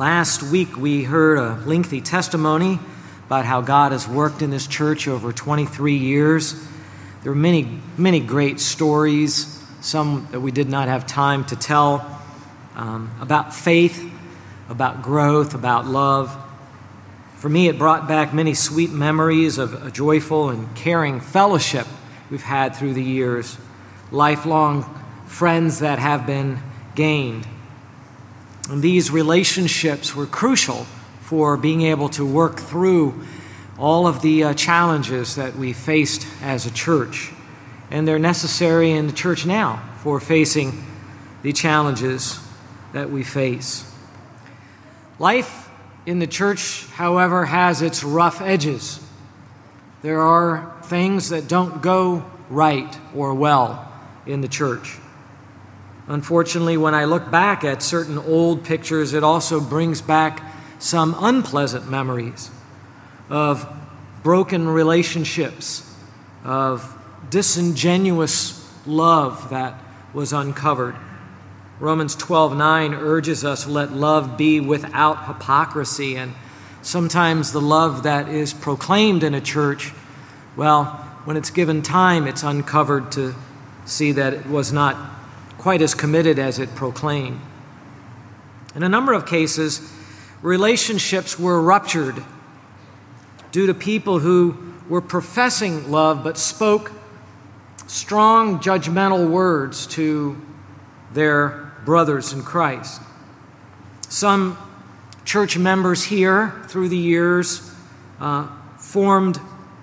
Last week we heard a lengthy testimony about how God has worked in this church over 23 years. There are many, many great stories, some that we did not have time to tell, um, about faith, about growth, about love. For me, it brought back many sweet memories of a joyful and caring fellowship we've had through the years, lifelong friends that have been gained. And these relationships were crucial for being able to work through all of the uh, challenges that we faced as a church. And they're necessary in the church now for facing the challenges that we face. Life in the church, however, has its rough edges. There are things that don't go right or well in the church. Unfortunately, when I look back at certain old pictures, it also brings back some unpleasant memories of broken relationships, of disingenuous love that was uncovered. Romans 12:9 urges us let love be without hypocrisy and sometimes the love that is proclaimed in a church well when it's given time it's uncovered to see that it was not quite as committed as it proclaimed. In a number of cases, relationships were ruptured due to people who were professing love but spoke strong judgmental words to their brothers in Christ. Some church members here through the years uh, formed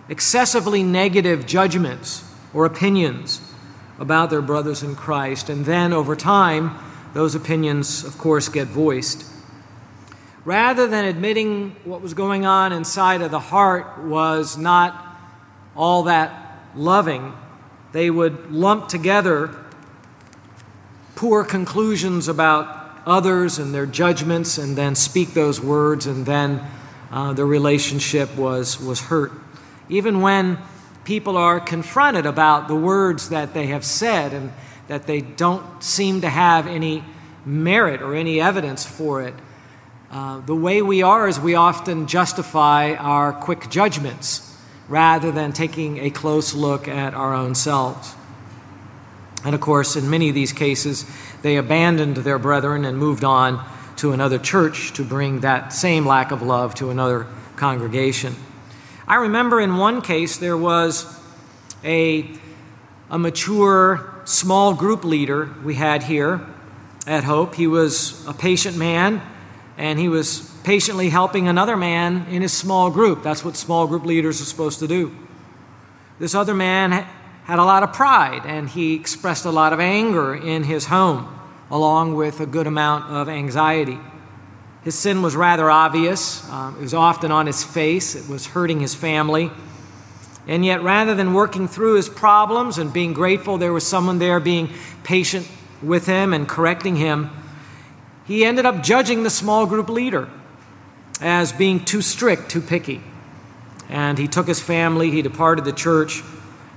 excessively negative judgments or opinions about their brothers in Christ. And then over time, those opinions, of course, get voiced. Rather than admitting what was going on inside of the heart was not all that loving, they would lump together poor conclusions about others and their judgments and then speak those words, and then uh, the relationship was, was hurt. Even when people are confronted about the words that they have said and that they don't seem to have any merit or any evidence for it. Uh, the way we are is we often justify our quick judgments rather than taking a close look at our own selves. And of course, in many of these cases, they abandoned their brethren and moved on to another church to bring that same lack of love to another congregation. I remember in one case there was a, a mature small group leader we had here at Hope. He was a patient man, and he was patiently helping another man in his small group. That's what small group leaders are supposed to do. This other man had a lot of pride, and he expressed a lot of anger in his home, along with a good amount of anxiety. His sin was rather obvious. Um, it was often on his face. It was hurting his family. And yet, rather than working through his problems and being grateful there was someone there being patient with him and correcting him, he ended up judging the small group leader as being too strict, too picky. And he took his family, he departed the church,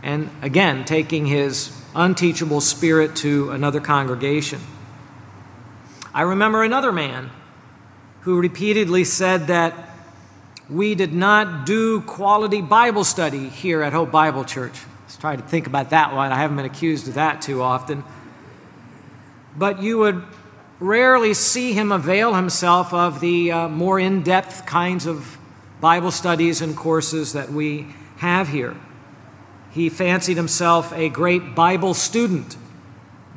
and again, taking his unteachable spirit to another congregation. I remember another man who repeatedly said that we did not do quality Bible study here at Hope Bible Church. Let's try to think about that one. I haven't been accused of that too often. But you would rarely see him avail himself of the uh, more in depth kinds of Bible studies and courses that we have here. He fancied himself a great Bible student,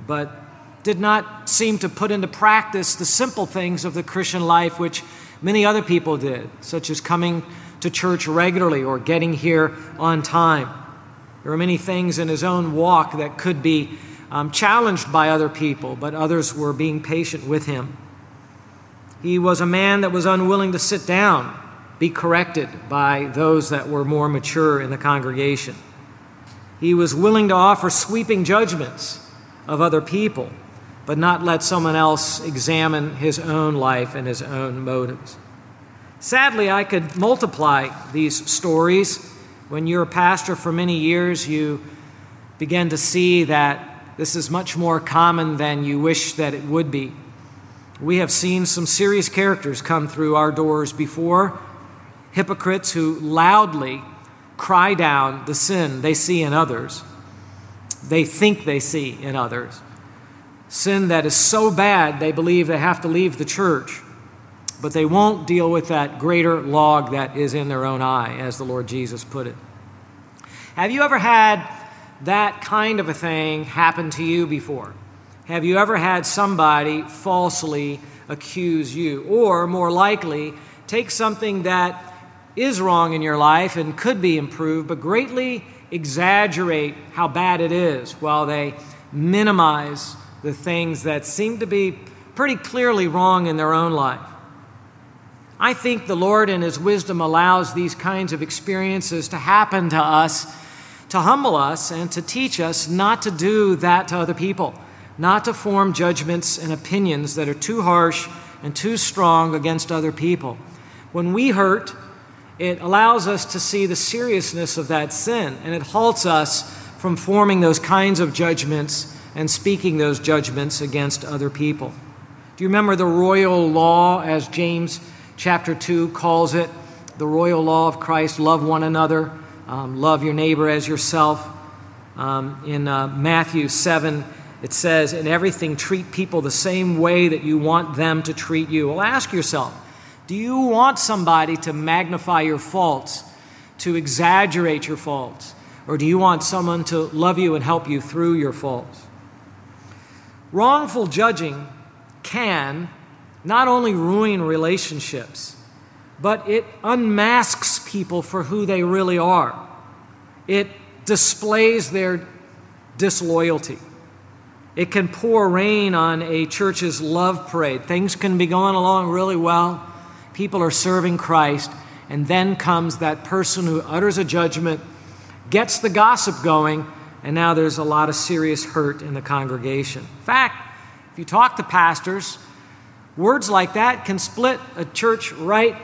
but did not seem to put into practice the simple things of the Christian life, which many other people did, such as coming to church regularly or getting here on time. There are many things in his own walk that could be um, challenged by other people, but others were being patient with him. He was a man that was unwilling to sit down, be corrected by those that were more mature in the congregation. He was willing to offer sweeping judgments of other people but not let someone else examine his own life and his own motives. Sadly, I could multiply these stories. When you're a pastor for many years, you begin to see that this is much more common than you wish that it would be. We have seen some serious characters come through our doors before hypocrites who loudly cry down the sin they see in others, they think they see in others. Sin that is so bad they believe they have to leave the church, but they won't deal with that greater log that is in their own eye, as the Lord Jesus put it. Have you ever had that kind of a thing happen to you before? Have you ever had somebody falsely accuse you? Or, more likely, take something that is wrong in your life and could be improved, but greatly exaggerate how bad it is while they minimize the things that seem to be pretty clearly wrong in their own life. I think the Lord, in His wisdom, allows these kinds of experiences to happen to us to humble us and to teach us not to do that to other people not to form judgments and opinions that are too harsh and too strong against other people. When we hurt, it allows us to see the seriousness of that sin, and it halts us from forming those kinds of judgments and speaking those judgments against other people. Do you remember the royal law, as James chapter 2 calls it? The royal law of Christ love one another, um, love your neighbor as yourself. Um, in uh, Matthew 7, it says, in everything, treat people the same way that you want them to treat you. Well, ask yourself do you want somebody to magnify your faults, to exaggerate your faults? Or do you want someone to love you and help you through your faults? Wrongful judging can not only ruin relationships, but it unmasks people for who they really are. It displays their disloyalty. It can pour rain on a church's love parade. Things can be going along really well. People are serving Christ. And then comes that person who utters a judgment, gets the gossip going, and now there's a lot of serious hurt in the congregation. In fact, if you talk to pastors, words like that can split a church right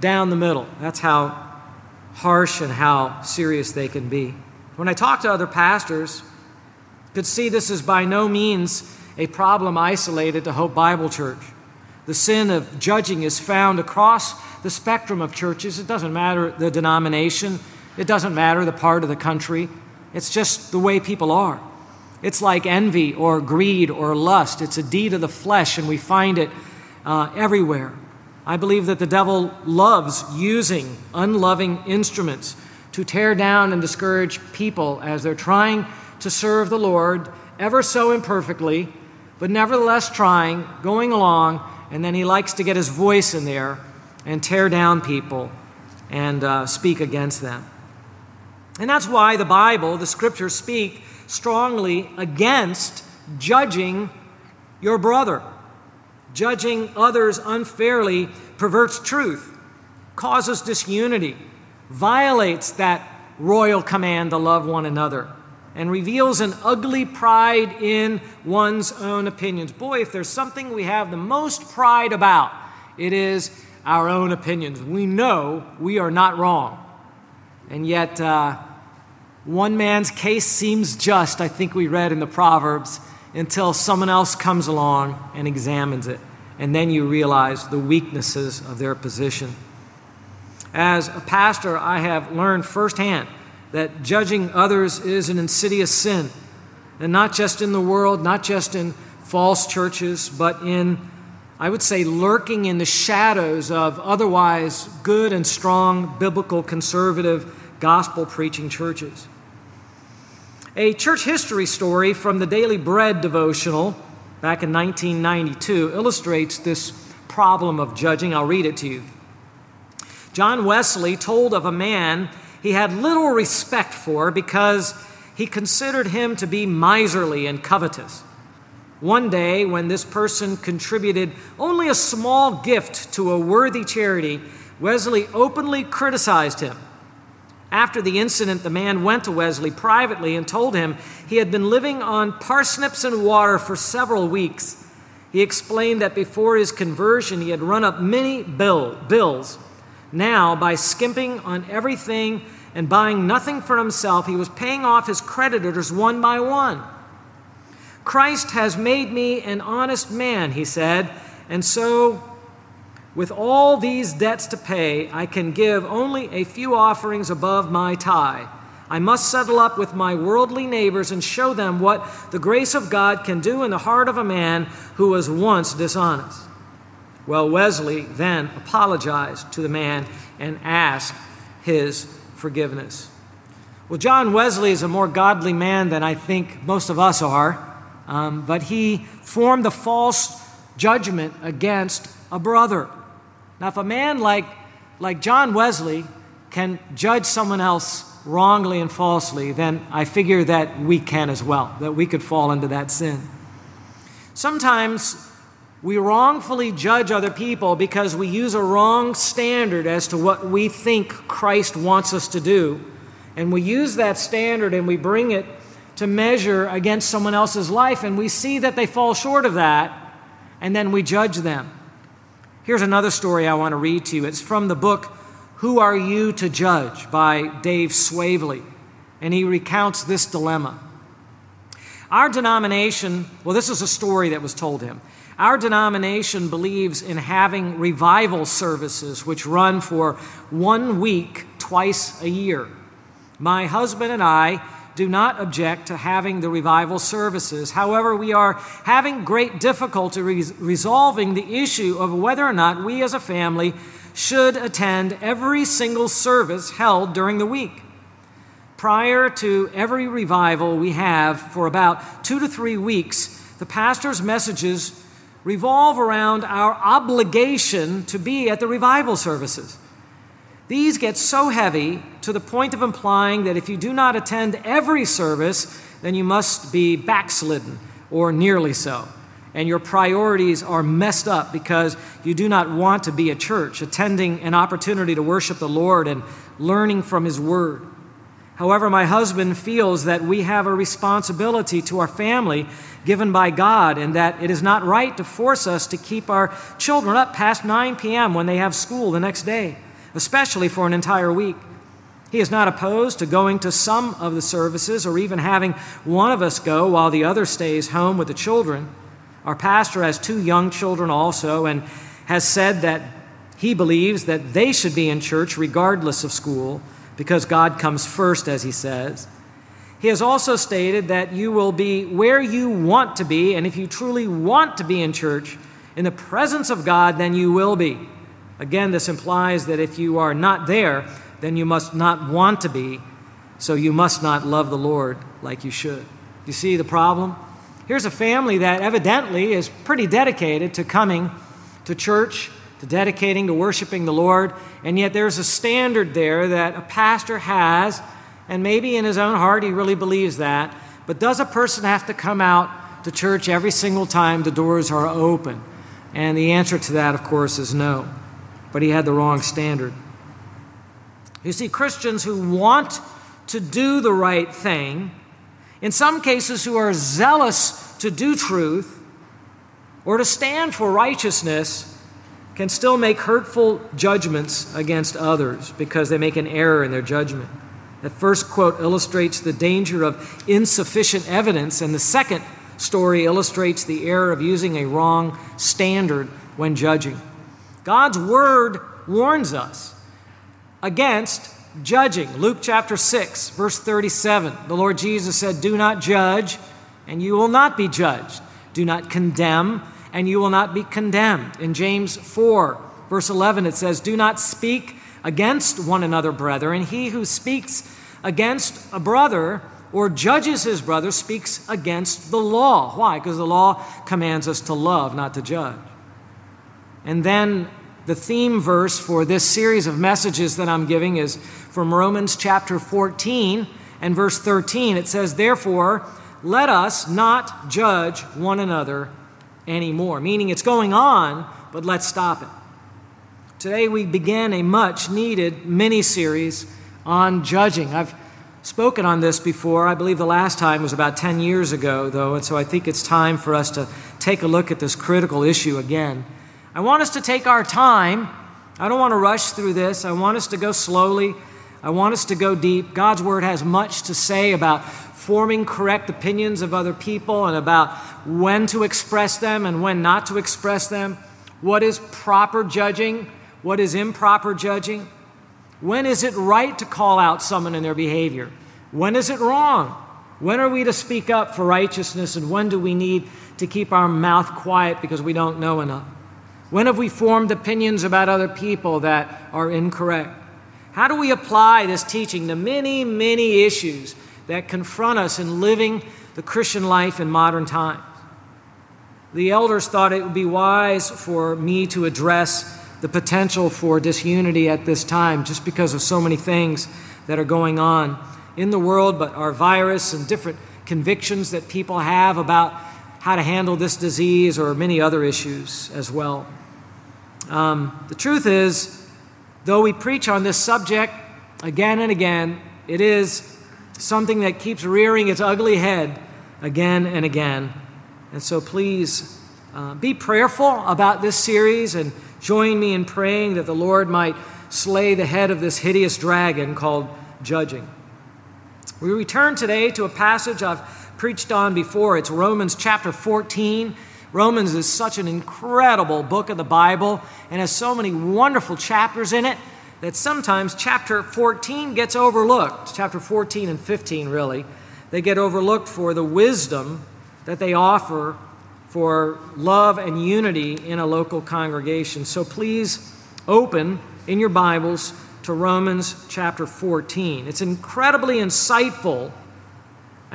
down the middle. That's how harsh and how serious they can be. When I talk to other pastors, could see this is by no means a problem isolated to Hope Bible Church. The sin of judging is found across the spectrum of churches. It doesn't matter the denomination, it doesn't matter the part of the country. It's just the way people are. It's like envy or greed or lust. It's a deed of the flesh, and we find it uh, everywhere. I believe that the devil loves using unloving instruments to tear down and discourage people as they're trying to serve the Lord ever so imperfectly, but nevertheless trying, going along, and then he likes to get his voice in there and tear down people and uh, speak against them. And that's why the Bible, the scriptures, speak strongly against judging your brother. Judging others unfairly perverts truth, causes disunity, violates that royal command to love one another and reveals an ugly pride in one's own opinions. Boy, if there's something we have the most pride about, it is our own opinions. We know we are not wrong. And yet, uh, one man's case seems just, I think we read in the Proverbs, until someone else comes along and examines it. And then you realize the weaknesses of their position. As a pastor, I have learned firsthand that judging others is an insidious sin. And not just in the world, not just in false churches, but in, I would say, lurking in the shadows of otherwise good and strong biblical, conservative, gospel preaching churches. A church history story from the Daily Bread devotional back in 1992 illustrates this problem of judging. I'll read it to you. John Wesley told of a man he had little respect for because he considered him to be miserly and covetous. One day, when this person contributed only a small gift to a worthy charity, Wesley openly criticized him. After the incident, the man went to Wesley privately and told him he had been living on parsnips and water for several weeks. He explained that before his conversion, he had run up many bill, bills. Now, by skimping on everything and buying nothing for himself, he was paying off his creditors one by one. Christ has made me an honest man, he said, And so, with all these debts to pay, I can give only a few offerings above my tithe. I must settle up with my worldly neighbors and show them what the grace of God can do in the heart of a man who was once dishonest. Well, Wesley then apologized to the man and asked his forgiveness. Well, John Wesley is a more godly man than I think most of us are, um, but he formed a false judgment against a brother. Now, if a man like, like John Wesley can judge someone else wrongly and falsely, then I figure that we can as well, that we could fall into that sin. Sometimes we wrongfully judge other people because we use a wrong standard as to what we think Christ wants us to do. And we use that standard and we bring it to measure against someone else's life, and we see that they fall short of that, and then we judge them. Here's another story I want to read to you. It's from the book who Are You to Judge by Dave Swavely. And he recounts this dilemma. Our denomination, well, this is a story that was told him. Our denomination believes in having revival services which run for one week twice a year. My husband and I do not object to having the revival services. However, we are having great difficulty resolving the issue of whether or not we as a family should attend every single service held during the week. Prior to every revival we have for about two to three weeks, the pastor's messages revolve around our obligation to be at the revival services. These get so heavy to the point of implying that if you do not attend every service, then you must be backslidden or nearly so and your priorities are messed up because you do not want to be a church, attending an opportunity to worship the Lord and learning from His Word. However, my husband feels that we have a responsibility to our family given by God and that it is not right to force us to keep our children up past 9 p.m. when they have school the next day, especially for an entire week. He is not opposed to going to some of the services or even having one of us go while the other stays home with the children. Our pastor has two young children also and has said that he believes that they should be in church regardless of school because God comes first, as he says. He has also stated that you will be where you want to be, and if you truly want to be in church, in the presence of God, then you will be. Again, this implies that if you are not there, then you must not want to be, so you must not love the Lord like you should. You see the problem? Here's a family that evidently is pretty dedicated to coming to church, to dedicating to worshiping the Lord, and yet there's a standard there that a pastor has, and maybe in his own heart he really believes that. But does a person have to come out to church every single time the doors are open? And the answer to that, of course, is no. But he had the wrong standard. You see, Christians who want to do the right thing in some cases, who are zealous to do truth or to stand for righteousness, can still make hurtful judgments against others because they make an error in their judgment. That first quote illustrates the danger of insufficient evidence, and the second story illustrates the error of using a wrong standard when judging. God's word warns us against judging. Luke chapter 6, verse 37. The Lord Jesus said, Do not judge, and you will not be judged. Do not condemn, and you will not be condemned. In James 4, verse 11, it says, Do not speak against one another, brethren. And he who speaks against a brother or judges his brother speaks against the law. Why? Because the law commands us to love, not to judge. And then the theme verse for this series of messages that I'm giving is from Romans chapter 14 and verse 13. It says, Therefore, let us not judge one another anymore. Meaning it's going on, but let's stop it. Today we begin a much needed mini series on judging. I've spoken on this before. I believe the last time was about 10 years ago, though, and so I think it's time for us to take a look at this critical issue again. I want us to take our time. I don't want to rush through this. I want us to go slowly. I want us to go deep. God's Word has much to say about forming correct opinions of other people and about when to express them and when not to express them. What is proper judging? What is improper judging? When is it right to call out someone in their behavior? When is it wrong? When are we to speak up for righteousness and when do we need to keep our mouth quiet because we don't know enough? When have we formed opinions about other people that are incorrect? How do we apply this teaching to many, many issues that confront us in living the Christian life in modern times? The elders thought it would be wise for me to address the potential for disunity at this time just because of so many things that are going on in the world, but our virus and different convictions that people have about how to handle this disease or many other issues as well. Um, the truth is, though we preach on this subject again and again, it is something that keeps rearing its ugly head again and again. And so please uh, be prayerful about this series and join me in praying that the Lord might slay the head of this hideous dragon called judging. We return today to a passage I've preached on before. It's Romans chapter 14. Romans is such an incredible book of the Bible and has so many wonderful chapters in it that sometimes chapter 14 gets overlooked. Chapter 14 and 15, really. They get overlooked for the wisdom that they offer for love and unity in a local congregation. So please open in your Bibles to Romans chapter 14. It's incredibly insightful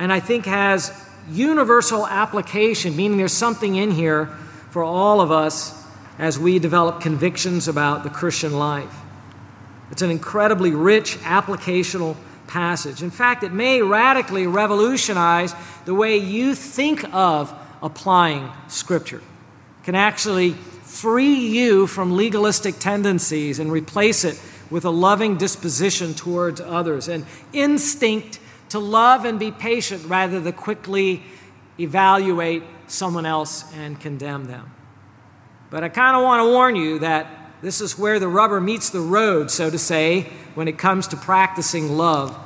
and I think has universal application, meaning there's something in here for all of us as we develop convictions about the Christian life. It's an incredibly rich applicational passage. In fact, it may radically revolutionize the way you think of applying Scripture. It can actually free you from legalistic tendencies and replace it with a loving disposition towards others, an instinct to love and be patient rather than quickly evaluate someone else and condemn them. But I kind of want to warn you that this is where the rubber meets the road, so to say, when it comes to practicing love.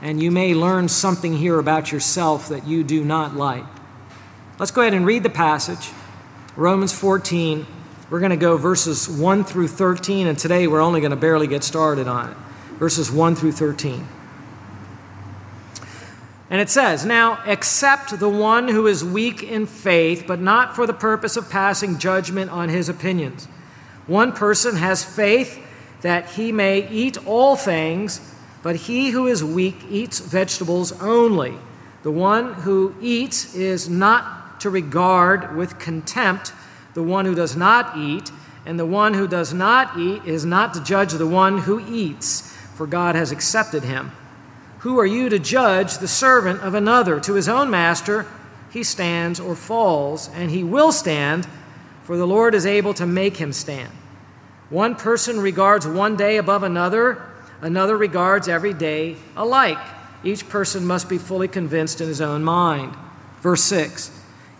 And you may learn something here about yourself that you do not like. Let's go ahead and read the passage Romans 14. We're going to go verses 1 through 13, and today we're only going to barely get started on it. Verses 1 through 13. And it says, Now accept the one who is weak in faith, but not for the purpose of passing judgment on his opinions. One person has faith that he may eat all things, but he who is weak eats vegetables only. The one who eats is not to regard with contempt the one who does not eat, and the one who does not eat is not to judge the one who eats, for God has accepted him. Who are you to judge the servant of another? To his own master he stands or falls, and he will stand, for the Lord is able to make him stand. One person regards one day above another, another regards every day alike. Each person must be fully convinced in his own mind. Verse 6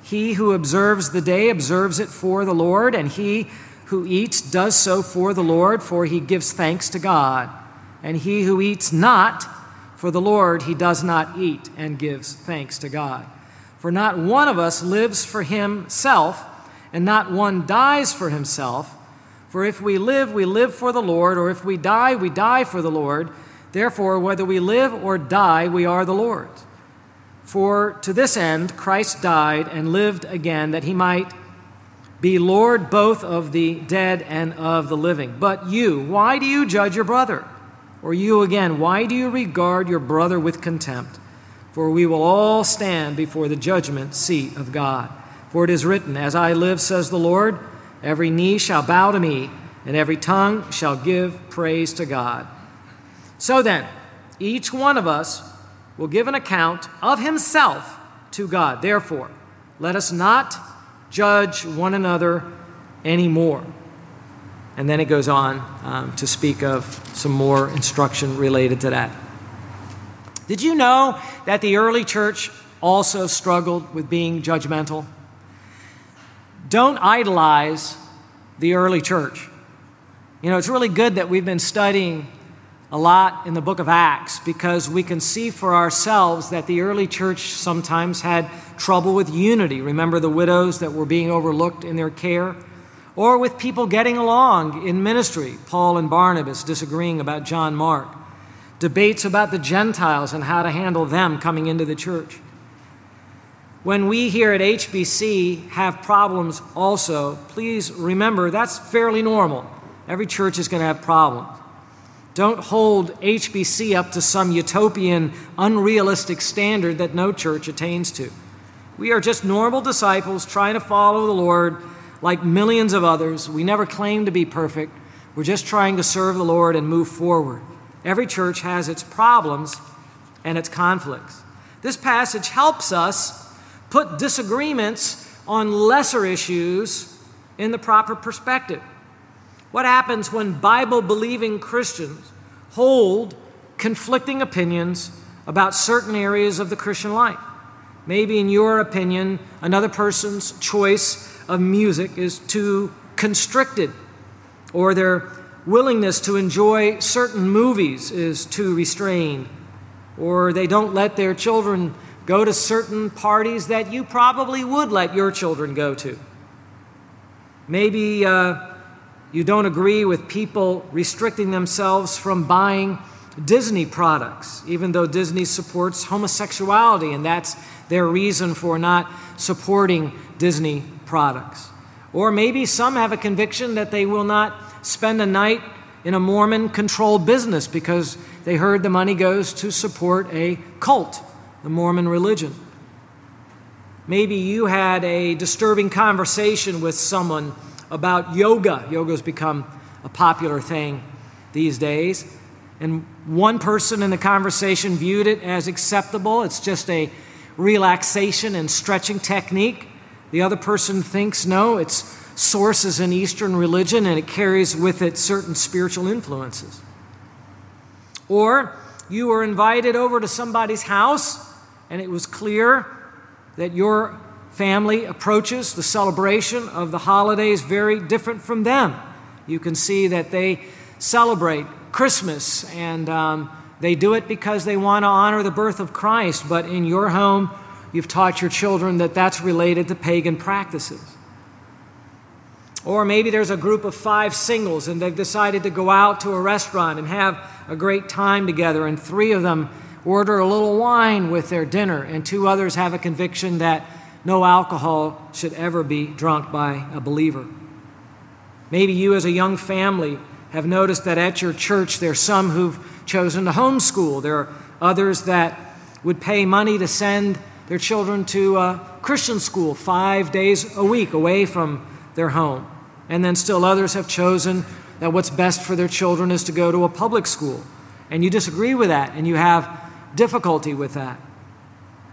He who observes the day observes it for the Lord, and he who eats does so for the Lord, for he gives thanks to God. And he who eats not, for the Lord he does not eat and gives thanks to God. For not one of us lives for himself, and not one dies for himself. For if we live, we live for the Lord, or if we die, we die for the Lord. Therefore, whether we live or die, we are the Lord. For to this end Christ died and lived again, that he might be Lord both of the dead and of the living. But you, why do you judge your brother? Or you again, why do you regard your brother with contempt? For we will all stand before the judgment seat of God. For it is written, As I live, says the Lord, every knee shall bow to me, and every tongue shall give praise to God. So then, each one of us will give an account of himself to God. Therefore, let us not judge one another anymore. And then it goes on um, to speak of some more instruction related to that. Did you know that the early church also struggled with being judgmental? Don't idolize the early church. You know, it's really good that we've been studying a lot in the book of Acts because we can see for ourselves that the early church sometimes had trouble with unity. Remember the widows that were being overlooked in their care? Or with people getting along in ministry, Paul and Barnabas disagreeing about John Mark, debates about the Gentiles and how to handle them coming into the church. When we here at HBC have problems also, please remember that's fairly normal. Every church is going to have problems. Don't hold HBC up to some utopian, unrealistic standard that no church attains to. We are just normal disciples trying to follow the Lord like millions of others. We never claim to be perfect. We're just trying to serve the Lord and move forward. Every church has its problems and its conflicts. This passage helps us put disagreements on lesser issues in the proper perspective. What happens when Bible believing Christians hold conflicting opinions about certain areas of the Christian life? Maybe, in your opinion, another person's choice of music is too constricted, or their willingness to enjoy certain movies is too restrained, or they don't let their children go to certain parties that you probably would let your children go to. Maybe uh, you don't agree with people restricting themselves from buying Disney products, even though Disney supports homosexuality, and that's their reason for not supporting Disney products. Or maybe some have a conviction that they will not spend a night in a Mormon controlled business because they heard the money goes to support a cult, the Mormon religion. Maybe you had a disturbing conversation with someone about yoga. Yoga's become a popular thing these days. And one person in the conversation viewed it as acceptable. It's just a relaxation and stretching technique. The other person thinks, no, its sources in Eastern religion and it carries with it certain spiritual influences. Or you were invited over to somebody's house and it was clear that your family approaches the celebration of the holidays very different from them. You can see that they celebrate Christmas and um, they do it because they want to honor the birth of Christ, but in your home, you've taught your children that that's related to pagan practices. Or maybe there's a group of five singles and they've decided to go out to a restaurant and have a great time together, and three of them order a little wine with their dinner, and two others have a conviction that no alcohol should ever be drunk by a believer. Maybe you, as a young family, have noticed that at your church there's some who've chosen to homeschool. There are others that would pay money to send their children to a Christian school five days a week away from their home. And then still others have chosen that what's best for their children is to go to a public school. And you disagree with that and you have difficulty with that.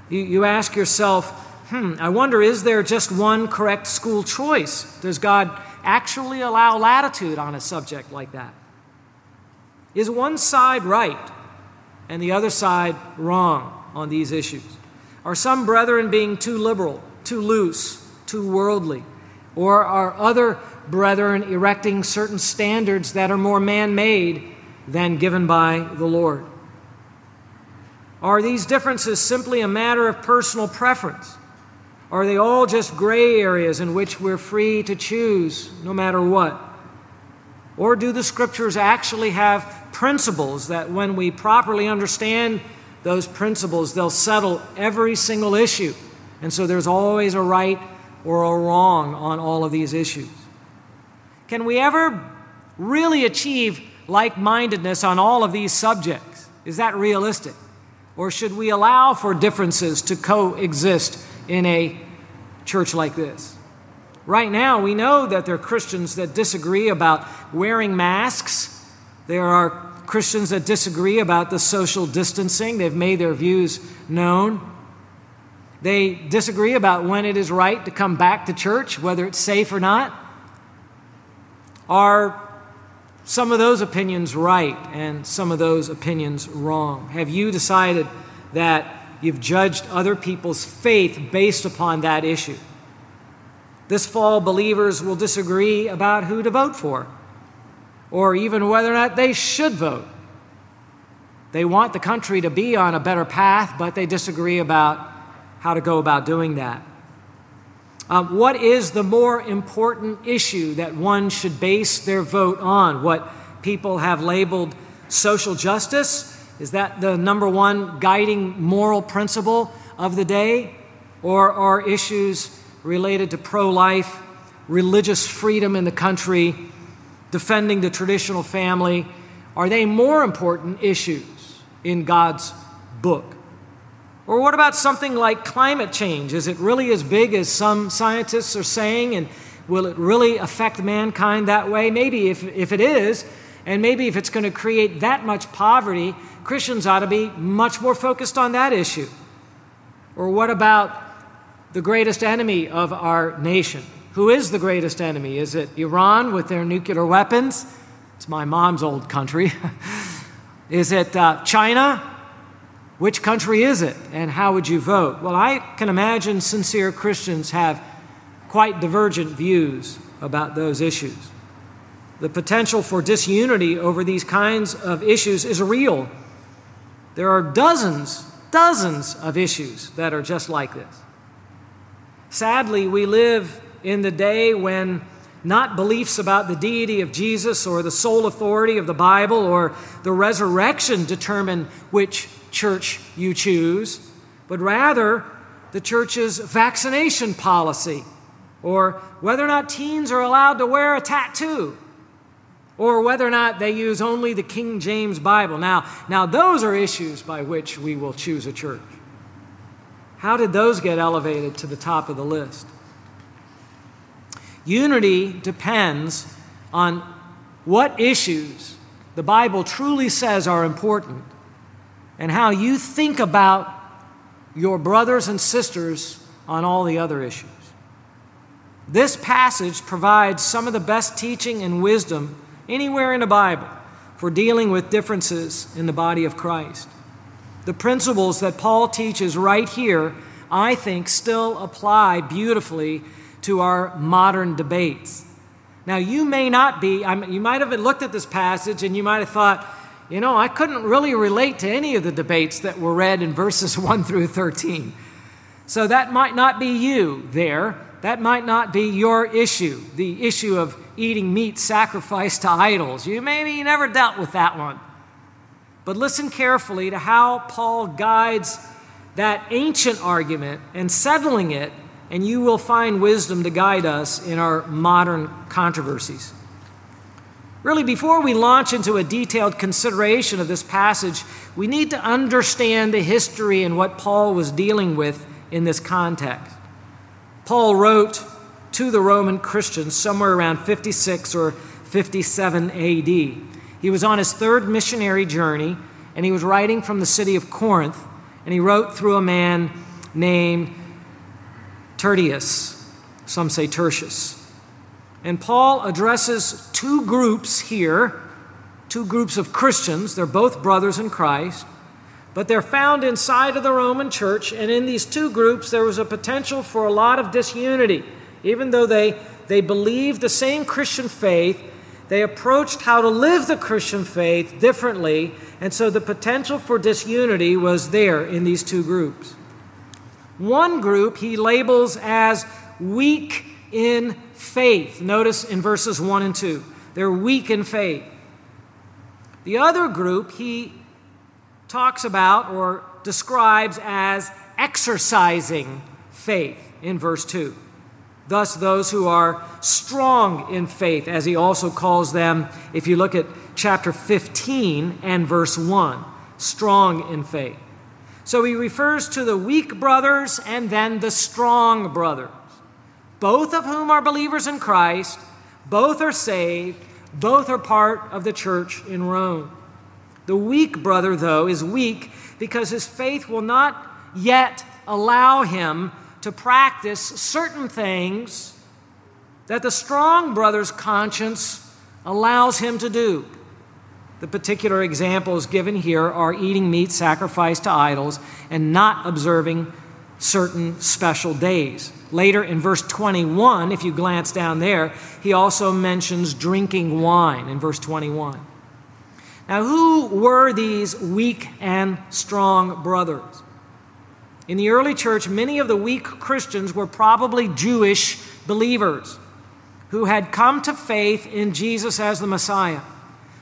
You, you ask yourself, hmm, I wonder is there just one correct school choice? Does God actually allow latitude on a subject like that? Is one side right and the other side wrong on these issues? Are some brethren being too liberal, too loose, too worldly? Or are other brethren erecting certain standards that are more man made than given by the Lord? Are these differences simply a matter of personal preference? Are they all just gray areas in which we're free to choose no matter what? Or do the scriptures actually have principles that when we properly understand those principles, they'll settle every single issue? And so there's always a right or a wrong on all of these issues. Can we ever really achieve like mindedness on all of these subjects? Is that realistic? Or should we allow for differences to coexist in a church like this. Right now, we know that there are Christians that disagree about wearing masks. There are Christians that disagree about the social distancing. They've made their views known. They disagree about when it is right to come back to church, whether it's safe or not. Are some of those opinions right and some of those opinions wrong? Have you decided that You've judged other people's faith based upon that issue. This fall, believers will disagree about who to vote for, or even whether or not they should vote. They want the country to be on a better path, but they disagree about how to go about doing that. Um, what is the more important issue that one should base their vote on? What people have labeled social justice? Is that the number one guiding moral principle of the day? Or are issues related to pro life, religious freedom in the country, defending the traditional family, are they more important issues in God's book? Or what about something like climate change? Is it really as big as some scientists are saying? And will it really affect mankind that way? Maybe if, if it is, and maybe if it's going to create that much poverty, Christians ought to be much more focused on that issue. Or what about the greatest enemy of our nation? Who is the greatest enemy? Is it Iran with their nuclear weapons? It's my mom's old country. is it uh, China? Which country is it? And how would you vote? Well, I can imagine sincere Christians have quite divergent views about those issues. The potential for disunity over these kinds of issues is real. There are dozens, dozens of issues that are just like this. Sadly, we live in the day when not beliefs about the deity of Jesus or the sole authority of the Bible or the resurrection determine which church you choose, but rather the church's vaccination policy or whether or not teens are allowed to wear a tattoo or whether or not they use only the King James Bible. Now, now those are issues by which we will choose a church. How did those get elevated to the top of the list? Unity depends on what issues the Bible truly says are important and how you think about your brothers and sisters on all the other issues. This passage provides some of the best teaching and wisdom anywhere in the Bible for dealing with differences in the body of Christ. The principles that Paul teaches right here, I think, still apply beautifully to our modern debates. Now, you may not be, I mean, you might have looked at this passage and you might have thought, you know, I couldn't really relate to any of the debates that were read in verses 1 through 13. So that might not be you there. That might not be your issue, the issue of eating meat sacrificed to idols. You maybe never dealt with that one. But listen carefully to how Paul guides that ancient argument and settling it, and you will find wisdom to guide us in our modern controversies. Really, before we launch into a detailed consideration of this passage, we need to understand the history and what Paul was dealing with in this context. Paul wrote to the Roman Christians somewhere around 56 or 57 AD. He was on his third missionary journey, and he was writing from the city of Corinth, and he wrote through a man named Tertius. Some say Tertius. And Paul addresses two groups here, two groups of Christians. They're both brothers in Christ, but they're found inside of the Roman church. And in these two groups, there was a potential for a lot of disunity. Even though they, they believed the same Christian faith, they approached how to live the Christian faith differently, and so the potential for disunity was there in these two groups. One group he labels as weak in faith. Notice in verses 1 and 2, they're weak in faith. The other group he talks about or describes as exercising faith in verse 2. Thus, those who are strong in faith, as he also calls them, if you look at chapter 15 and verse 1, strong in faith. So he refers to the weak brothers and then the strong brothers, both of whom are believers in Christ, both are saved, both are part of the church in Rome. The weak brother, though, is weak because his faith will not yet allow him to practice certain things that the strong brother's conscience allows him to do. The particular examples given here are eating meat sacrificed to idols and not observing certain special days. Later in verse 21, if you glance down there, he also mentions drinking wine in verse 21. Now, who were these weak and strong brothers? In the early church, many of the weak Christians were probably Jewish believers who had come to faith in Jesus as the Messiah.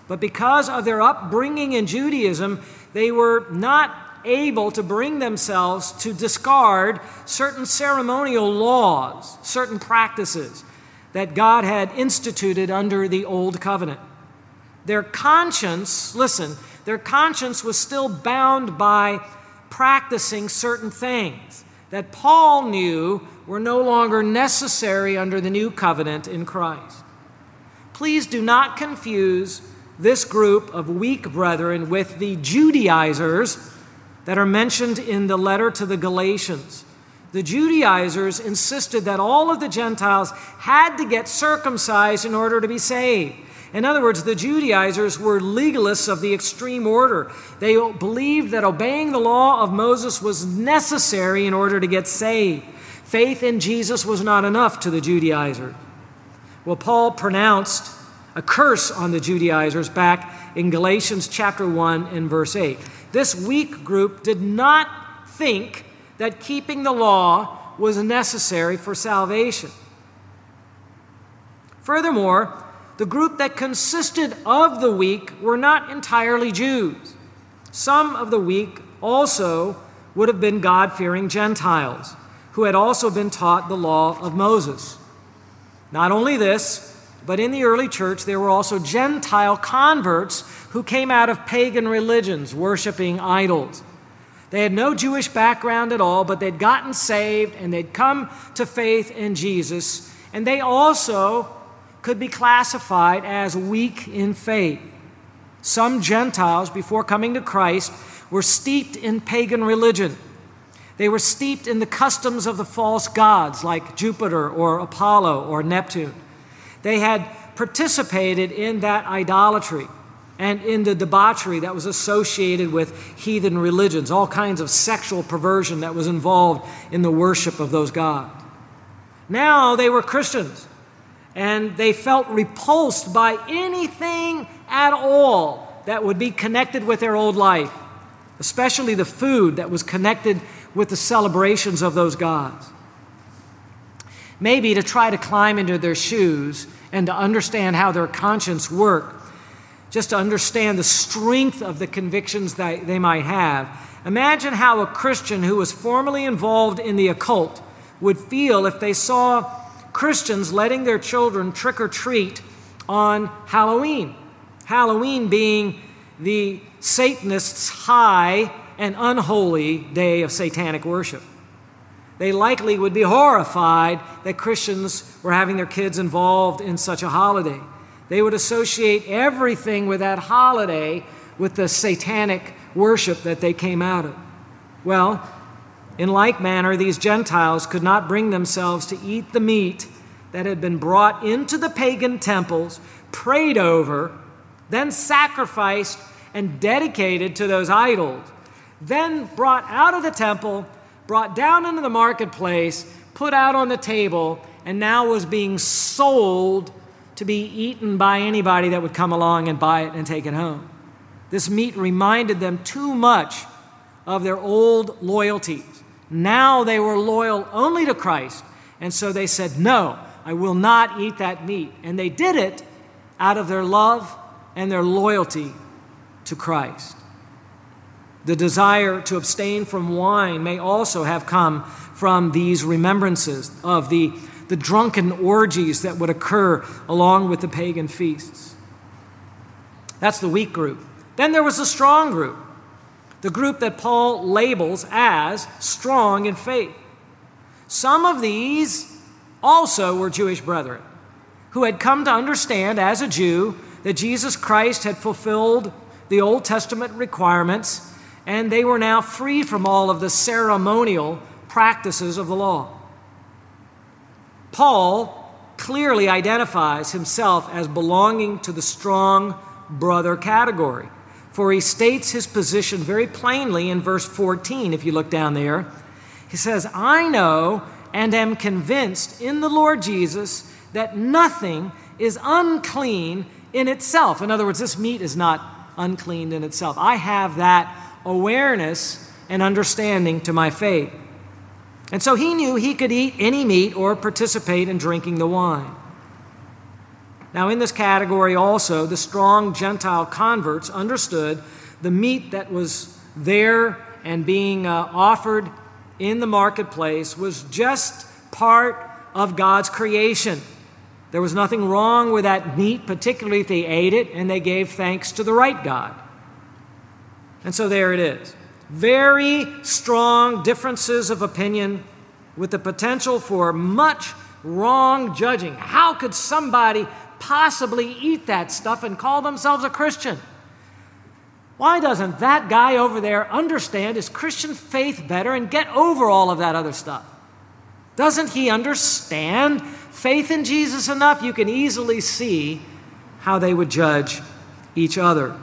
But because of their upbringing in Judaism, they were not able to bring themselves to discard certain ceremonial laws, certain practices that God had instituted under the Old Covenant. Their conscience, listen, their conscience was still bound by practicing certain things that Paul knew were no longer necessary under the new covenant in Christ. Please do not confuse this group of weak brethren with the Judaizers that are mentioned in the letter to the Galatians. The Judaizers insisted that all of the Gentiles had to get circumcised in order to be saved. In other words, the Judaizers were legalists of the extreme order. They believed that obeying the law of Moses was necessary in order to get saved. Faith in Jesus was not enough to the Judaizers. Well, Paul pronounced a curse on the Judaizers back in Galatians chapter 1 and verse 8. This weak group did not think that keeping the law was necessary for salvation. Furthermore, the group that consisted of the weak were not entirely Jews. Some of the weak also would have been God fearing Gentiles who had also been taught the law of Moses. Not only this, but in the early church, there were also Gentile converts who came out of pagan religions, worshiping idols. They had no Jewish background at all, but they'd gotten saved and they'd come to faith in Jesus. And they also could be classified as weak in faith. Some Gentiles, before coming to Christ, were steeped in pagan religion. They were steeped in the customs of the false gods like Jupiter or Apollo or Neptune. They had participated in that idolatry and in the debauchery that was associated with heathen religions, all kinds of sexual perversion that was involved in the worship of those gods. Now they were Christians and they felt repulsed by anything at all that would be connected with their old life, especially the food that was connected with the celebrations of those gods. Maybe to try to climb into their shoes and to understand how their conscience worked just to understand the strength of the convictions that they might have. Imagine how a Christian who was formerly involved in the occult would feel if they saw Christians letting their children trick or treat on Halloween. Halloween being the Satanists' high and unholy day of satanic worship. They likely would be horrified that Christians were having their kids involved in such a holiday. They would associate everything with that holiday with the satanic worship that they came out of. Well, in like manner, these Gentiles could not bring themselves to eat the meat that had been brought into the pagan temples, prayed over, then sacrificed and dedicated to those idols, then brought out of the temple, brought down into the marketplace, put out on the table, and now was being sold to be eaten by anybody that would come along and buy it and take it home. This meat reminded them too much of their old loyalties. Now they were loyal only to Christ, and so they said, No, I will not eat that meat. And they did it out of their love and their loyalty to Christ. The desire to abstain from wine may also have come from these remembrances of the the drunken orgies that would occur along with the pagan feasts. That's the weak group. Then there was the strong group, the group that Paul labels as strong in faith. Some of these also were Jewish brethren who had come to understand as a Jew that Jesus Christ had fulfilled the Old Testament requirements and they were now free from all of the ceremonial practices of the law. Paul clearly identifies himself as belonging to the strong brother category, for he states his position very plainly in verse 14, if you look down there. He says, I know and am convinced in the Lord Jesus that nothing is unclean in itself. In other words, this meat is not unclean in itself. I have that awareness and understanding to my faith. And so he knew he could eat any meat or participate in drinking the wine. Now, in this category also, the strong Gentile converts understood the meat that was there and being uh, offered in the marketplace was just part of God's creation. There was nothing wrong with that meat, particularly if they ate it and they gave thanks to the right God. And so there it is. Very strong differences of opinion with the potential for much wrong judging. How could somebody possibly eat that stuff and call themselves a Christian? Why doesn't that guy over there understand his Christian faith better and get over all of that other stuff? Doesn't he understand faith in Jesus enough? You can easily see how they would judge each other.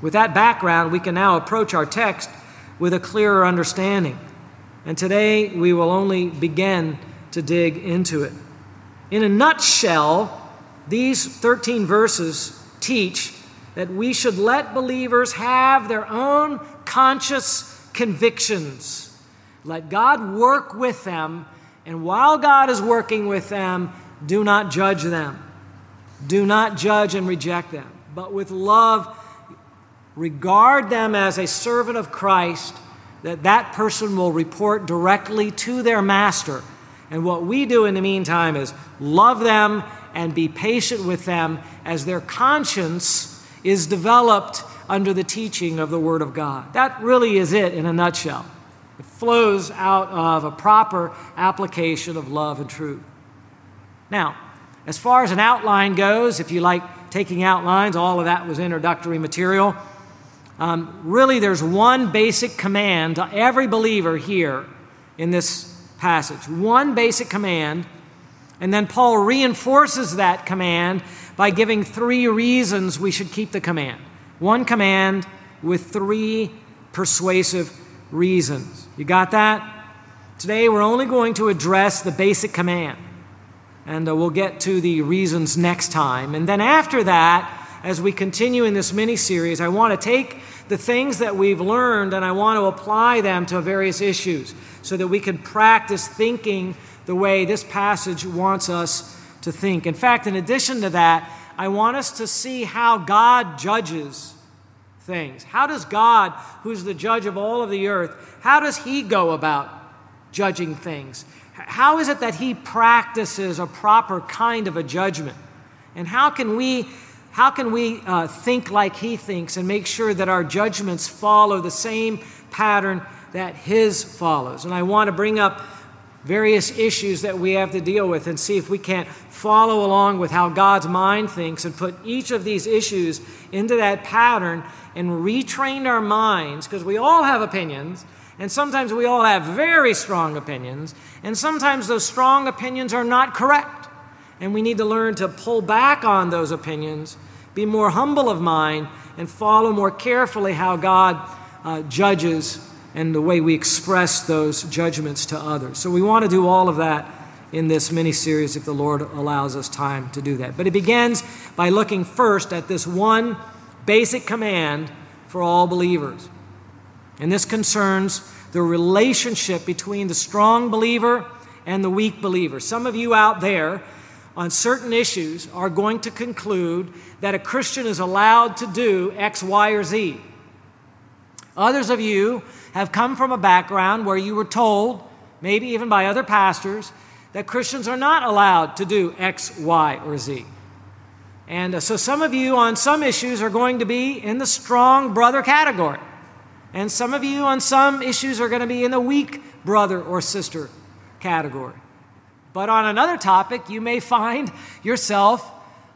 With that background, we can now approach our text with a clearer understanding. And today we will only begin to dig into it. In a nutshell, these 13 verses teach that we should let believers have their own conscious convictions. Let God work with them, and while God is working with them, do not judge them. Do not judge and reject them, but with love, regard them as a servant of Christ that that person will report directly to their master. And what we do in the meantime is love them and be patient with them as their conscience is developed under the teaching of the Word of God. That really is it in a nutshell. It flows out of a proper application of love and truth. Now, as far as an outline goes, if you like taking outlines, all of that was introductory material. Um, really, there's one basic command to every believer here in this passage. One basic command. And then Paul reinforces that command by giving three reasons we should keep the command. One command with three persuasive reasons. You got that? Today we're only going to address the basic command. And uh, we'll get to the reasons next time. And then after that, as we continue in this mini series, I want to take the things that we've learned and I want to apply them to various issues so that we can practice thinking the way this passage wants us to think. In fact, in addition to that, I want us to see how God judges things. How does God, who's the judge of all of the earth, how does he go about judging things? How is it that he practices a proper kind of a judgment? And how can we how can we uh, think like he thinks and make sure that our judgments follow the same pattern that his follows? And I want to bring up various issues that we have to deal with and see if we can't follow along with how God's mind thinks and put each of these issues into that pattern and retrain our minds because we all have opinions. And sometimes we all have very strong opinions, and sometimes those strong opinions are not correct. And we need to learn to pull back on those opinions be more humble of mind, and follow more carefully how God uh, judges and the way we express those judgments to others. So we want to do all of that in this mini series if the Lord allows us time to do that. But it begins by looking first at this one basic command for all believers. And this concerns the relationship between the strong believer and the weak believer. Some of you out there on certain issues are going to conclude that a Christian is allowed to do X, Y, or Z. Others of you have come from a background where you were told, maybe even by other pastors, that Christians are not allowed to do X, Y, or Z. And uh, so some of you on some issues are going to be in the strong brother category. And some of you on some issues are going to be in the weak brother or sister category. But on another topic, you may find yourself,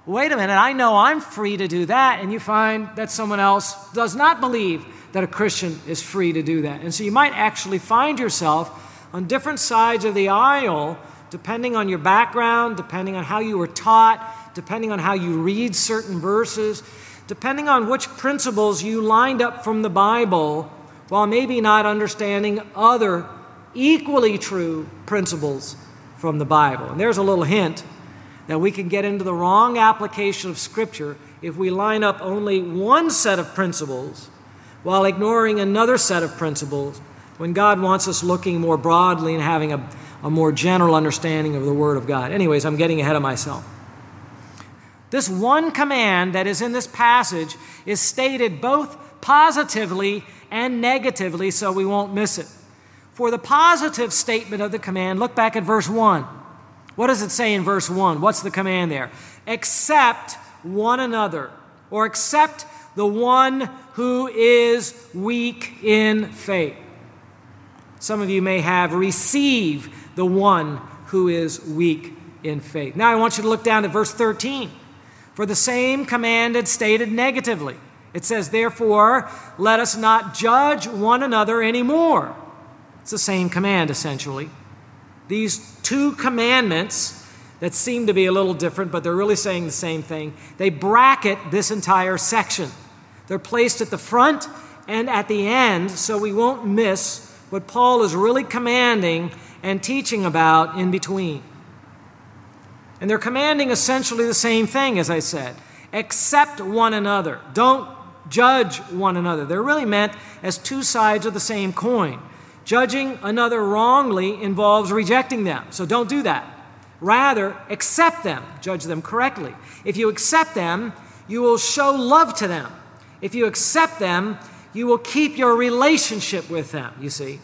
wait a minute, I know I'm free to do that. And you find that someone else does not believe that a Christian is free to do that. And so you might actually find yourself on different sides of the aisle, depending on your background, depending on how you were taught, depending on how you read certain verses, depending on which principles you lined up from the Bible, while maybe not understanding other equally true principles from the Bible. And there's a little hint that we can get into the wrong application of Scripture if we line up only one set of principles while ignoring another set of principles when God wants us looking more broadly and having a, a more general understanding of the Word of God. Anyways, I'm getting ahead of myself. This one command that is in this passage is stated both positively and negatively, so we won't miss it. For the positive statement of the command, look back at verse 1. What does it say in verse 1? What's the command there? Accept one another, or accept the one who is weak in faith. Some of you may have receive the one who is weak in faith. Now I want you to look down at verse 13. For the same command is stated negatively. It says, Therefore, let us not judge one another anymore. It's the same command, essentially. These two commandments that seem to be a little different, but they're really saying the same thing, they bracket this entire section. They're placed at the front and at the end so we won't miss what Paul is really commanding and teaching about in between. And they're commanding essentially the same thing, as I said accept one another, don't judge one another. They're really meant as two sides of the same coin. Judging another wrongly involves rejecting them, so don't do that. Rather, accept them, judge them correctly. If you accept them, you will show love to them. If you accept them, you will keep your relationship with them, you see.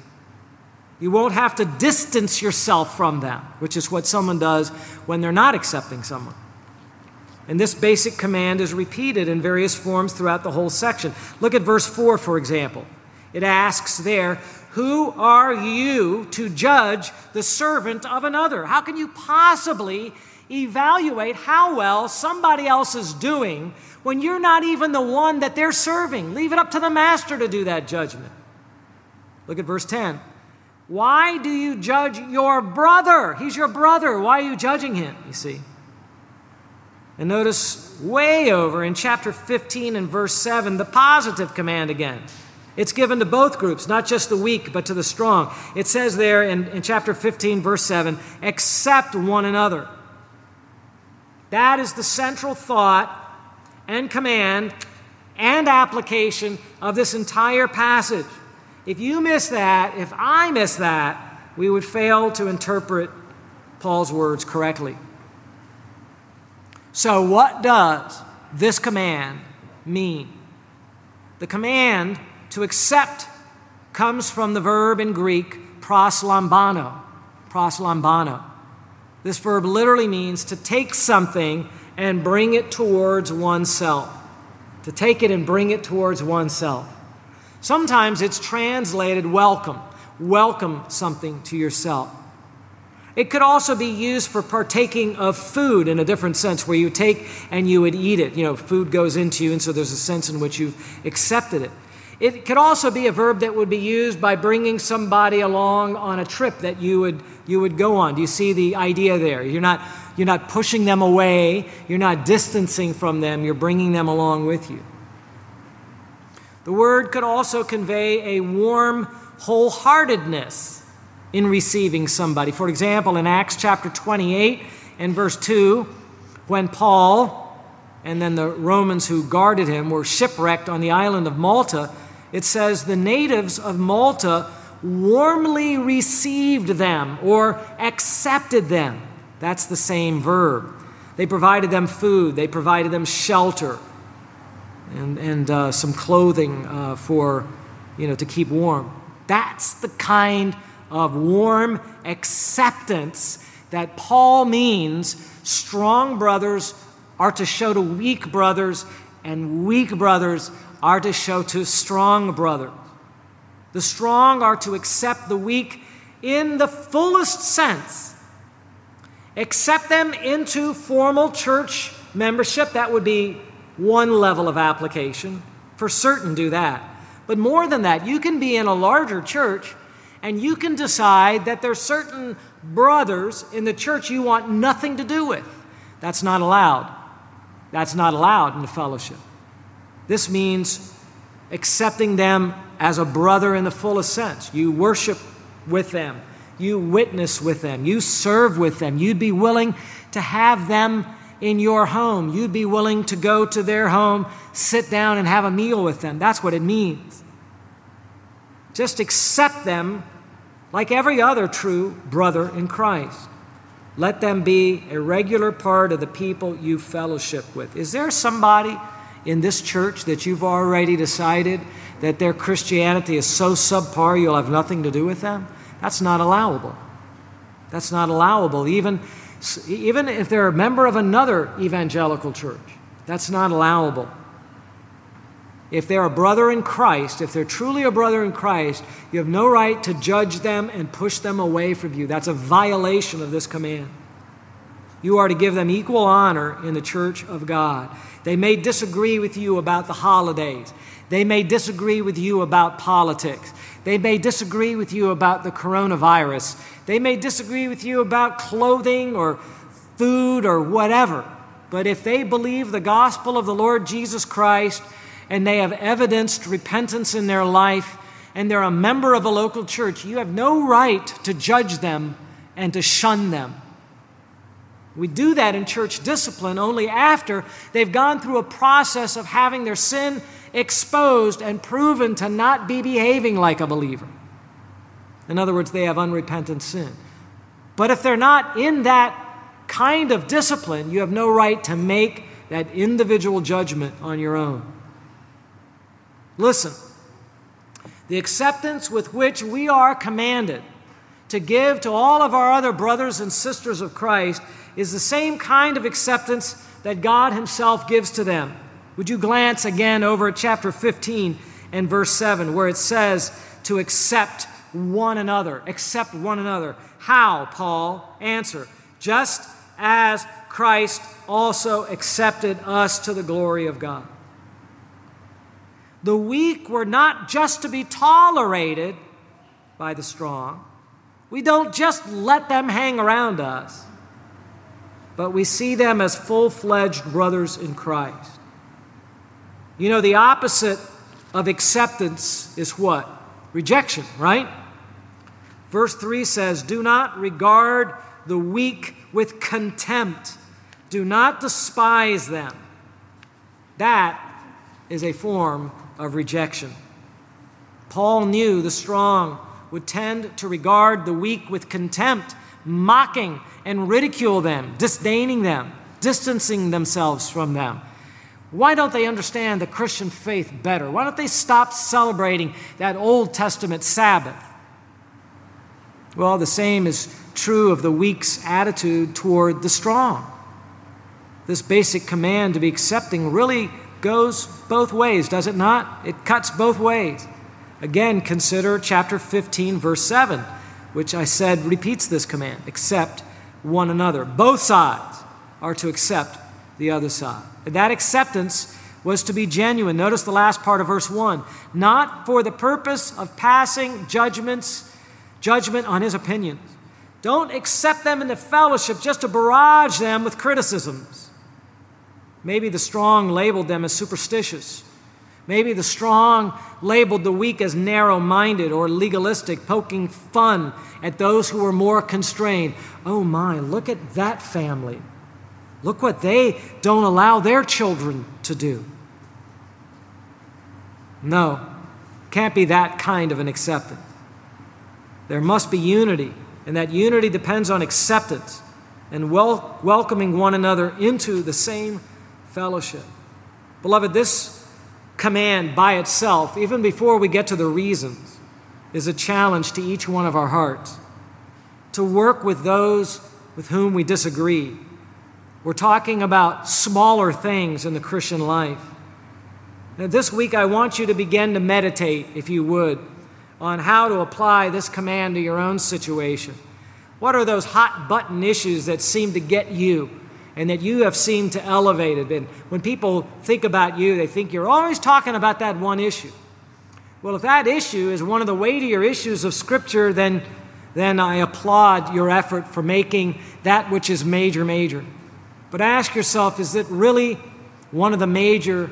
You won't have to distance yourself from them, which is what someone does when they're not accepting someone. And this basic command is repeated in various forms throughout the whole section. Look at verse 4, for example. It asks there, Who are you to judge the servant of another? How can you possibly evaluate how well somebody else is doing when you're not even the one that they're serving? Leave it up to the master to do that judgment. Look at verse 10. Why do you judge your brother? He's your brother. Why are you judging him? You see. And notice way over in chapter 15 and verse 7, the positive command again. It's given to both groups, not just the weak, but to the strong. It says there in, in chapter 15, verse 7, accept one another. That is the central thought and command and application of this entire passage. If you miss that, if I miss that, we would fail to interpret Paul's words correctly. So, what does this command mean? The command to accept comes from the verb in Greek proslambano. Proslambano. This verb literally means to take something and bring it towards oneself. To take it and bring it towards oneself. Sometimes it's translated welcome. Welcome something to yourself. It could also be used for partaking of food in a different sense, where you take and you would eat it. You know, food goes into you, and so there's a sense in which you've accepted it. It could also be a verb that would be used by bringing somebody along on a trip that you would, you would go on. Do you see the idea there? You're not, you're not pushing them away, you're not distancing from them, you're bringing them along with you. The word could also convey a warm wholeheartedness in receiving somebody. For example, in Acts chapter 28 and verse 2, when Paul and then the Romans who guarded him were shipwrecked on the island of Malta, it says the natives of Malta warmly received them or accepted them. That's the same verb. They provided them food, they provided them shelter, and, and uh, some clothing uh, for, you know, to keep warm. That's the kind of warm acceptance that Paul means strong brothers are to show to weak brothers, and weak brothers are to show to strong brothers. The strong are to accept the weak in the fullest sense. Accept them into formal church membership, that would be one level of application. For certain, do that. But more than that, you can be in a larger church and you can decide that there's certain brothers in the church you want nothing to do with. That's not allowed. That's not allowed in the fellowship. This means accepting them as a brother in the fullest sense. You worship with them, you witness with them, you serve with them. You'd be willing to have them in your home. You'd be willing to go to their home, sit down, and have a meal with them. That's what it means. Just accept them like every other true brother in Christ. Let them be a regular part of the people you fellowship with. Is there somebody in this church that you've already decided that their Christianity is so subpar you'll have nothing to do with them? That's not allowable. That's not allowable, even, even if they're a member of another evangelical church. That's not allowable. If they're a brother in Christ, if they're truly a brother in Christ, you have no right to judge them and push them away from you. That's a violation of this command. You are to give them equal honor in the church of God. They may disagree with you about the holidays. They may disagree with you about politics. They may disagree with you about the coronavirus. They may disagree with you about clothing or food or whatever. But if they believe the gospel of the Lord Jesus Christ, and they have evidenced repentance in their life and they're a member of a local church, you have no right to judge them and to shun them. We do that in church discipline only after they've gone through a process of having their sin exposed and proven to not be behaving like a believer. In other words, they have unrepentant sin. But if they're not in that kind of discipline, you have no right to make that individual judgment on your own. Listen, the acceptance with which we are commanded to give to all of our other brothers and sisters of Christ is the same kind of acceptance that God Himself gives to them. Would you glance again over at chapter 15 and verse 7, where it says to accept one another? Accept one another. How, Paul? Answer just as Christ also accepted us to the glory of God. The weak were not just to be tolerated by the strong. We don't just let them hang around us, but we see them as full fledged brothers in Christ. You know, the opposite of acceptance is what? Rejection, right? Verse 3 says, Do not regard the weak with contempt, do not despise them. That is a form of rejection. Paul knew the strong would tend to regard the weak with contempt, mocking and ridicule them, disdaining them, distancing themselves from them. Why don't they understand the Christian faith better? Why don't they stop celebrating that Old Testament Sabbath? Well, the same is true of the weak's attitude toward the strong. This basic command to be accepting really goes both ways, does it not? It cuts both ways. Again, consider chapter 15, verse 7, which I said repeats this command accept one another. Both sides are to accept the other side. And that acceptance was to be genuine. Notice the last part of verse 1 not for the purpose of passing judgments, judgment on his opinions. Don't accept them into fellowship just to barrage them with criticisms. Maybe the strong labeled them as superstitious. Maybe the strong labeled the weak as narrow minded or legalistic, poking fun at those who were more constrained. Oh my, look at that family. Look what they don't allow their children to do. No, can't be that kind of an acceptance. There must be unity, and that unity depends on acceptance and wel- welcoming one another into the same fellowship. Beloved, this command by itself, even before we get to the reasons, is a challenge to each one of our hearts to work with those with whom we disagree. We're talking about smaller things in the Christian life. Now, this week, I want you to begin to meditate, if you would, on how to apply this command to your own situation. What are those hot button issues that seem to get you? And that you have seemed to elevate it. And when people think about you, they think you're always talking about that one issue. Well, if that issue is one of the weightier issues of Scripture, then, then I applaud your effort for making that which is major, major. But ask yourself is it really one of the major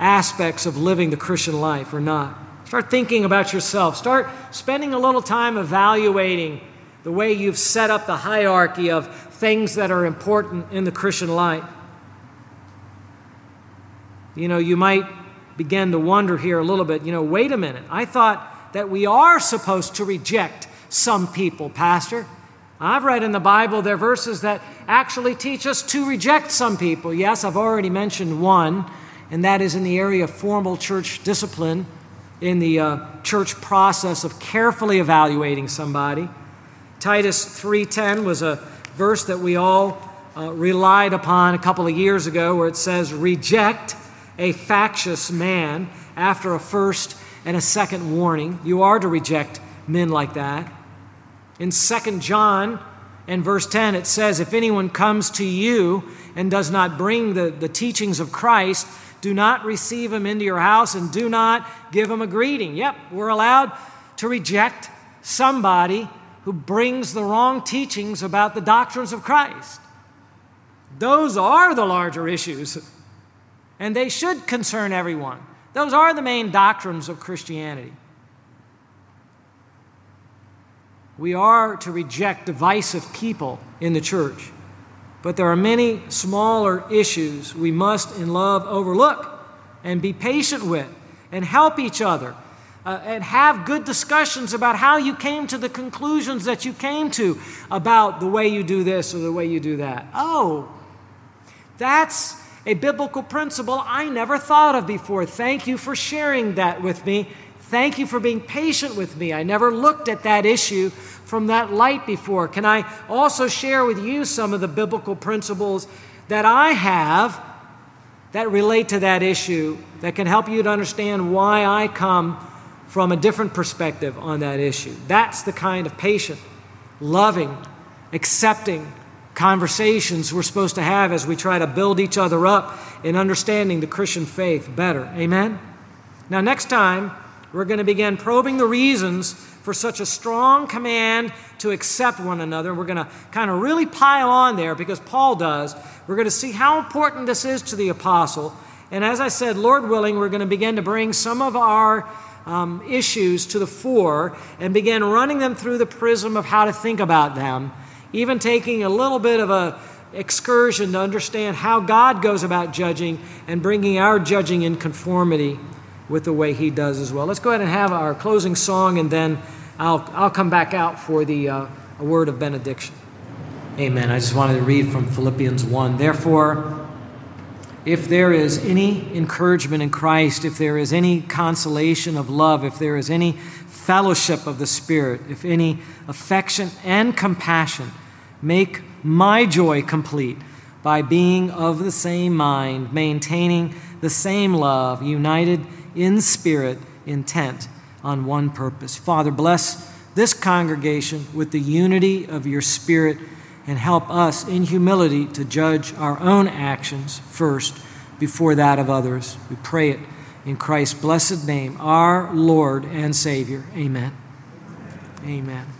aspects of living the Christian life or not? Start thinking about yourself. Start spending a little time evaluating the way you've set up the hierarchy of things that are important in the Christian life. You know, you might begin to wonder here a little bit, you know, wait a minute. I thought that we are supposed to reject some people, Pastor. I've read in the Bible there are verses that actually teach us to reject some people. Yes, I've already mentioned one, and that is in the area of formal church discipline, in the uh, church process of carefully evaluating somebody. Titus 3:10 was a verse that we all uh, relied upon a couple of years ago where it says reject a factious man after a first and a second warning. You are to reject men like that. In 2 John and verse 10, it says, If anyone comes to you and does not bring the, the teachings of Christ, do not receive him into your house and do not give him a greeting. Yep, we're allowed to reject somebody who brings the wrong teachings about the doctrines of Christ. Those are the larger issues, and they should concern everyone. Those are the main doctrines of Christianity. We are to reject divisive people in the church. But there are many smaller issues we must, in love, overlook and be patient with and help each other uh, and have good discussions about how you came to the conclusions that you came to about the way you do this or the way you do that. Oh, that's a biblical principle I never thought of before. Thank you for sharing that with me. Thank you for being patient with me. I never looked at that issue from that light before. Can I also share with you some of the biblical principles that I have that relate to that issue that can help you to understand why I come from a different perspective on that issue? That's the kind of patient, loving, accepting conversations we're supposed to have as we try to build each other up in understanding the Christian faith better. Amen? Now, next time, we're going to begin probing the reasons for such a strong command to accept one another. We're going to kind of really pile on there because Paul does. We're going to see how important this is to the apostle. And as I said, Lord willing, we're going to begin to bring some of our um, issues to the fore and begin running them through the prism of how to think about them, even taking a little bit of a excursion to understand how God goes about judging and bringing our judging in conformity with the way he does as well. Let's go ahead and have our closing song, and then I'll, I'll come back out for the uh, a word of benediction. Amen. I just wanted to read from Philippians 1. Therefore, if there is any encouragement in Christ, if there is any consolation of love, if there is any fellowship of the Spirit, if any affection and compassion, make my joy complete by being of the same mind, maintaining the same love, united in spirit, intent on one purpose. Father, bless this congregation with the unity of your spirit and help us in humility to judge our own actions first before that of others. We pray it in Christ's blessed name, our Lord and Savior. Amen. Amen.